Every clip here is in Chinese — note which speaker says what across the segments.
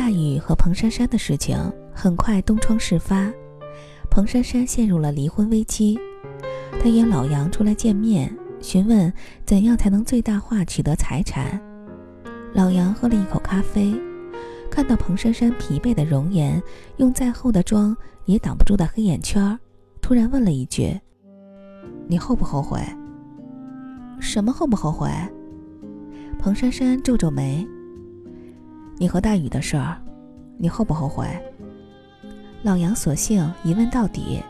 Speaker 1: 大宇和彭珊珊的事情很快东窗事发，彭珊珊陷入了离婚危机。她约老杨出来见面，询问怎样才能最大化取得财产。老杨喝了一口咖啡，看到彭珊珊疲惫的容颜，用再厚的妆也挡不住的黑眼圈，突然问了一句：“你后不后悔？”“什么后不后悔？”彭珊珊皱皱眉。你和大宇的事儿，你后不后悔？老杨索性一问到底。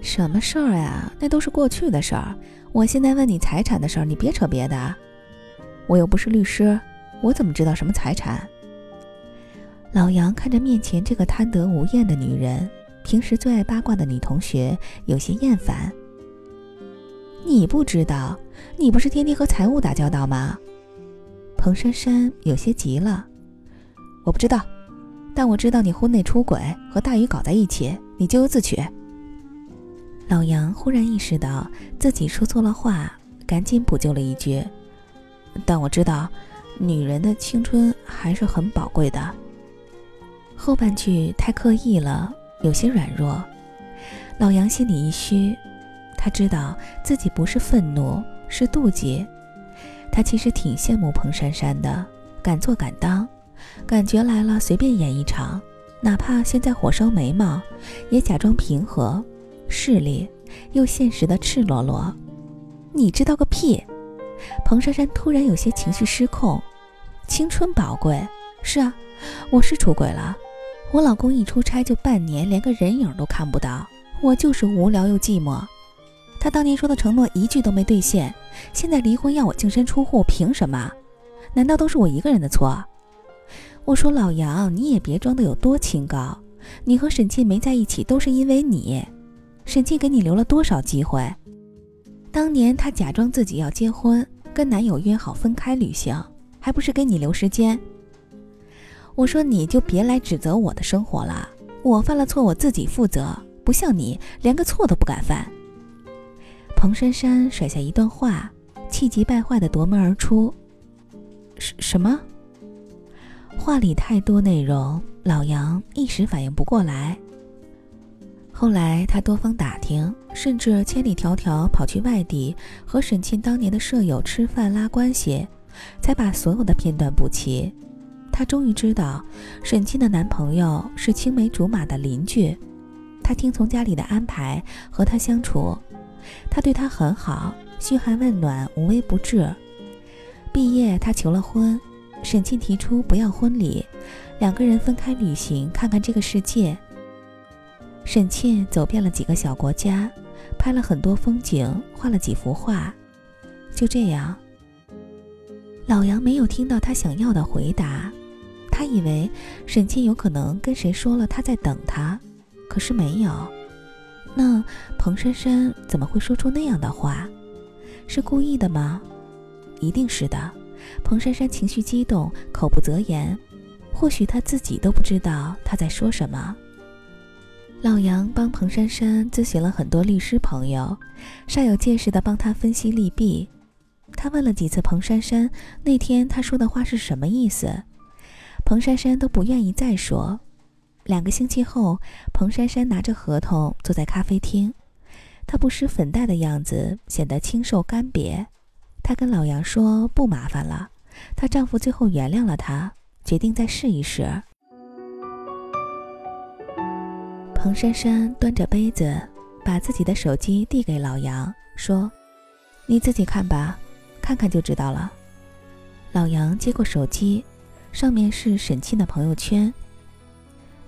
Speaker 1: 什么事儿呀？那都是过去的事儿。我现在问你财产的事儿，你别扯别的。我又不是律师，我怎么知道什么财产？老杨看着面前这个贪得无厌的女人，平时最爱八卦的女同学，有些厌烦。你不知道？你不是天天和财务打交道吗？彭珊珊有些急了，我不知道，但我知道你婚内出轨和大宇搞在一起，你咎由自取。老杨忽然意识到自己说错了话，赶紧补救了一句：“但我知道，女人的青春还是很宝贵的。”后半句太刻意了，有些软弱。老杨心里一虚，他知道自己不是愤怒，是妒忌。他其实挺羡慕彭珊珊的，敢做敢当，感觉来了随便演一场，哪怕现在火烧眉毛，也假装平和，势利又现实的赤裸裸。你知道个屁！彭珊珊突然有些情绪失控。青春宝贵，是啊，我是出轨了。我老公一出差就半年，连个人影都看不到，我就是无聊又寂寞。他当年说的承诺一句都没兑现。现在离婚要我净身出户，凭什么？难道都是我一个人的错？我说老杨，你也别装的有多清高。你和沈沁没在一起，都是因为你。沈沁给你留了多少机会？当年她假装自己要结婚，跟男友约好分开旅行，还不是给你留时间？我说你就别来指责我的生活了。我犯了错，我自己负责，不像你，连个错都不敢犯。彭珊珊甩下一段话，气急败坏地夺门而出。什什么？话里太多内容，老杨一时反应不过来。后来他多方打听，甚至千里迢迢跑去外地和沈庆当年的舍友吃饭拉关系，才把所有的片段补齐。他终于知道，沈庆的男朋友是青梅竹马的邻居。他听从家里的安排，和他相处。他对她很好，嘘寒问暖，无微不至。毕业，他求了婚，沈庆提出不要婚礼，两个人分开旅行，看看这个世界。沈庆走遍了几个小国家，拍了很多风景，画了几幅画。就这样，老杨没有听到他想要的回答，他以为沈庆有可能跟谁说了他在等他，可是没有。那彭珊珊怎么会说出那样的话？是故意的吗？一定是的。彭珊珊情绪激动，口不择言，或许她自己都不知道她在说什么。老杨帮彭珊珊咨询了很多律师朋友，煞有介事地帮她分析利弊。他问了几次彭珊珊那天她说的话是什么意思，彭珊珊都不愿意再说。两个星期后，彭珊珊拿着合同坐在咖啡厅，她不施粉黛的样子显得清瘦干瘪。她跟老杨说不麻烦了，她丈夫最后原谅了她，决定再试一试。彭珊珊端着杯子，把自己的手机递给老杨，说：“你自己看吧，看看就知道了。”老杨接过手机，上面是沈庆的朋友圈。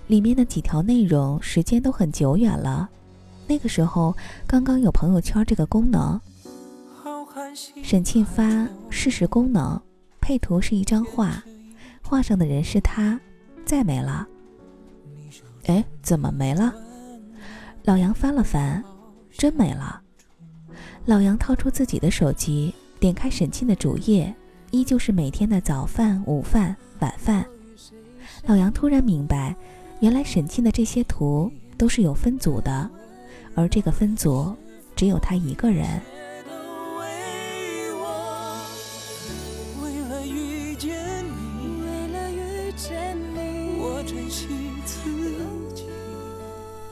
Speaker 1: 里面的几条内容时间都很久远了，那个时候刚刚有朋友圈这个功能。沈庆发试试功能，配图是一张画，画上的人是他，再没了。哎，怎么没了？老杨翻了翻，真没了。老杨掏出自己的手机，点开沈庆的主页，依旧是每天的早饭、午饭、晚饭。老杨突然明白。原来沈庆的这些图都是有分组的，而这个分组只有他一个人。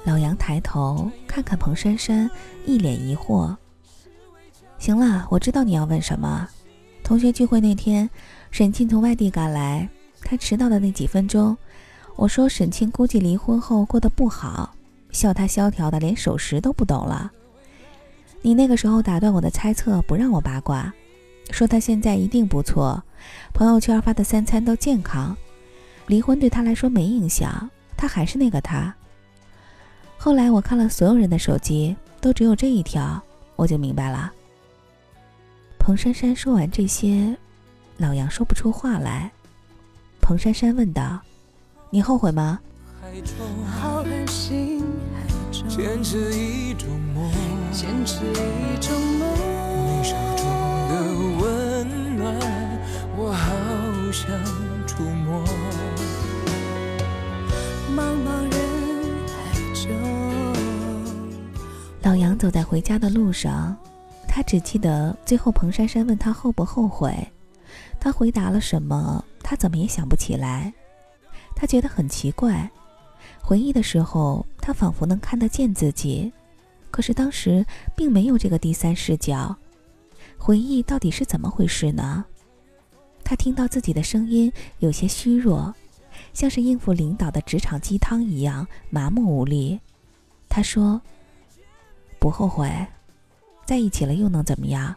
Speaker 1: 老杨抬头看看彭珊珊，一脸疑惑。行了，我知道你要问什么。同学聚会那天，沈庆从外地赶来，他迟到的那几分钟，我说沈庆估计离婚后过得不好，笑他萧条的连守时都不懂了。你那个时候打断我的猜测，不让我八卦，说他现在一定不错，朋友圈发的三餐都健康，离婚对他来说没影响，他还是那个他。后来我看了所有人的手机，都只有这一条，我就明白了。彭珊珊说完这些，老杨说不出话来。彭珊珊问道：“你后悔吗？”坚持一种梦，你手中的温暖，我好想触摸。茫茫人海中，老杨走在回家的路上，他只记得最后彭珊珊问他后不后悔，他回答了什么，他怎么也想不起来。他觉得很奇怪，回忆的时候，他仿佛能看得见自己。可是当时并没有这个第三视角，回忆到底是怎么回事呢？他听到自己的声音有些虚弱，像是应付领导的职场鸡汤一样麻木无力。他说：“不后悔，在一起了又能怎么样？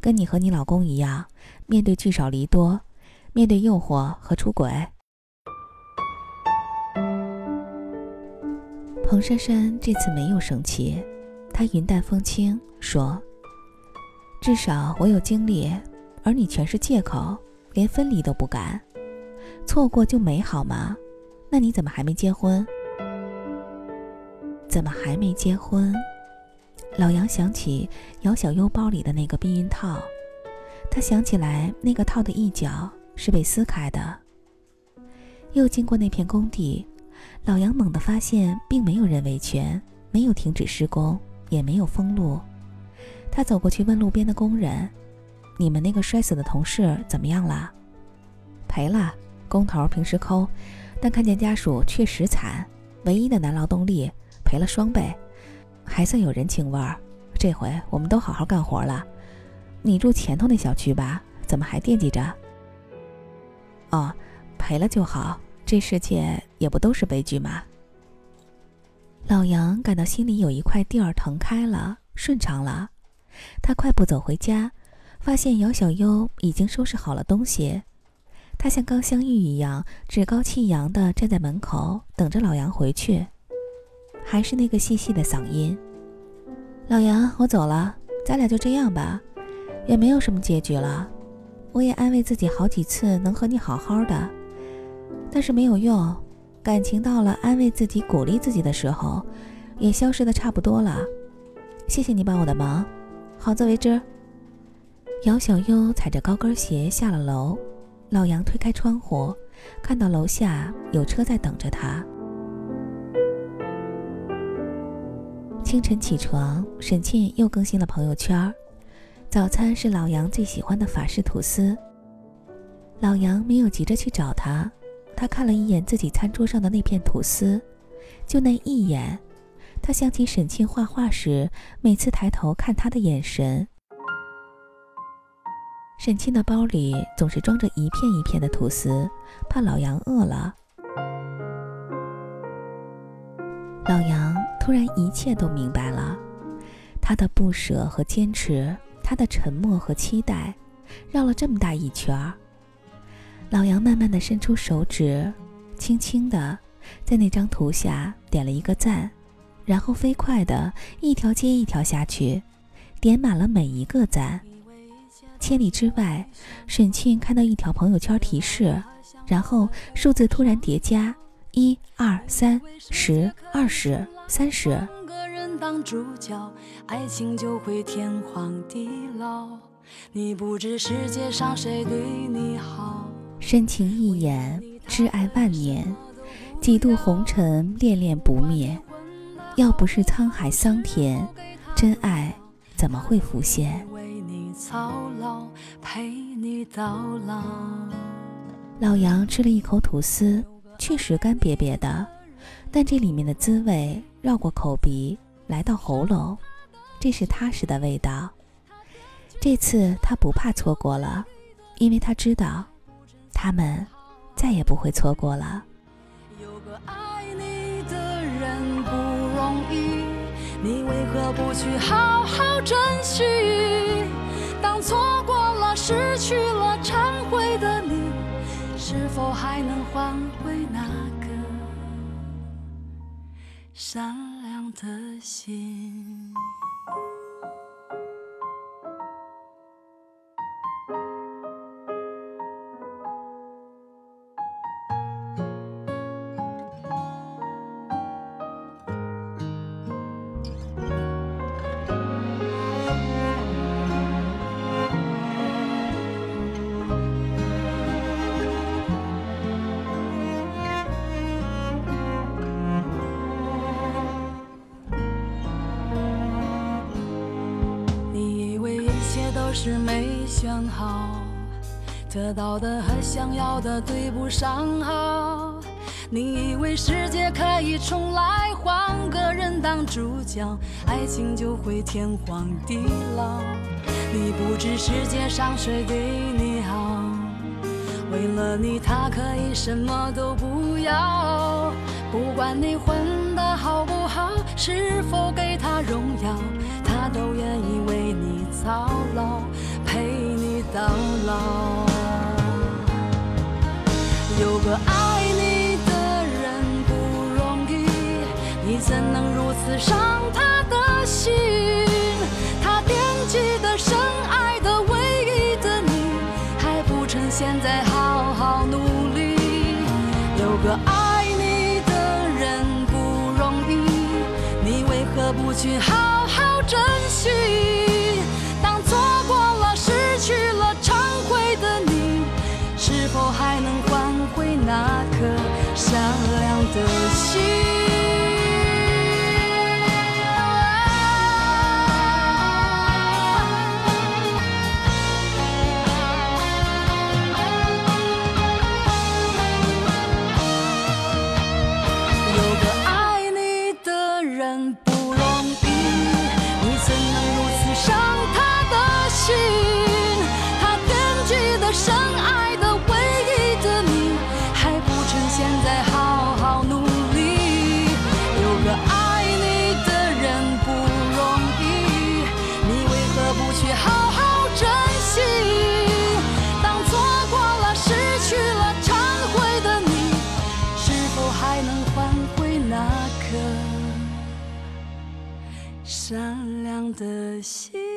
Speaker 1: 跟你和你老公一样，面对聚少离多，面对诱惑和出轨。”彭珊珊这次没有生气。她云淡风轻说：“至少我有经历，而你全是借口，连分离都不敢。错过就没好吗？那你怎么还没结婚？怎么还没结婚？”老杨想起姚小优包里的那个避孕套，他想起来那个套的一角是被撕开的。又经过那片工地，老杨猛地发现并没有人维权，没有停止施工。也没有封路，他走过去问路边的工人：“你们那个摔死的同事怎么样了？”赔了，工头平时抠，但看见家属确实惨，唯一的男劳动力赔了双倍，还算有人情味儿。这回我们都好好干活了。你住前头那小区吧？怎么还惦记着？哦，赔了就好，这世界也不都是悲剧吗？老杨感到心里有一块地儿腾开了，顺畅了。他快步走回家，发现姚小优已经收拾好了东西。他像刚相遇一样，趾高气扬地站在门口，等着老杨回去。还是那个细细的嗓音：“老杨，我走了，咱俩就这样吧，也没有什么结局了。我也安慰自己好几次能和你好好的，但是没有用。”感情到了安慰自己、鼓励自己的时候，也消失的差不多了。谢谢你帮我的忙，好自为之。姚小优踩着高跟鞋下了楼，老杨推开窗户，看到楼下有车在等着他。清晨起床，沈沁又更新了朋友圈，早餐是老杨最喜欢的法式吐司。老杨没有急着去找他。他看了一眼自己餐桌上的那片吐司，就那一眼，他想起沈庆画画时每次抬头看他的眼神。沈庆的包里总是装着一片一片的吐司，怕老杨饿了。老杨突然一切都明白了，他的不舍和坚持，他的沉默和期待，绕了这么大一圈儿。老杨慢慢的伸出手指，轻轻的在那张图下点了一个赞，然后飞快的一条接一条下去，点满了每一个赞。千里之外，沈庆看到一条朋友圈提示，然后数字突然叠加：一、二、三、十、二十、三十。你不知世界上谁对你好。深情一眼，挚爱万年，几度红尘，恋恋不灭。要不是沧海桑田，真爱怎么会浮现？为你操劳，陪你到老老杨吃了一口吐司，确实干瘪瘪的，但这里面的滋味绕过口鼻来到喉咙，这是踏实的味道。这次他不怕错过了，因为他知道，他们再也不会错过了。
Speaker 2: 有个爱你的人不容易，你为何不去好好珍惜？当错过了、失去了、忏悔的你，是否还能换回那颗善良的心？是没选好，得到的和想要的对不上号。你以为世界可以重来，换个人当主角，爱情就会天荒地老。你不知世界上谁对你好，为了你他可以什么都不要。不管你混得好不好，是否给他荣耀，他都愿意为你操劳，陪你到老。有个爱你的人不容易，你怎能如此伤他的心？珍善良的心？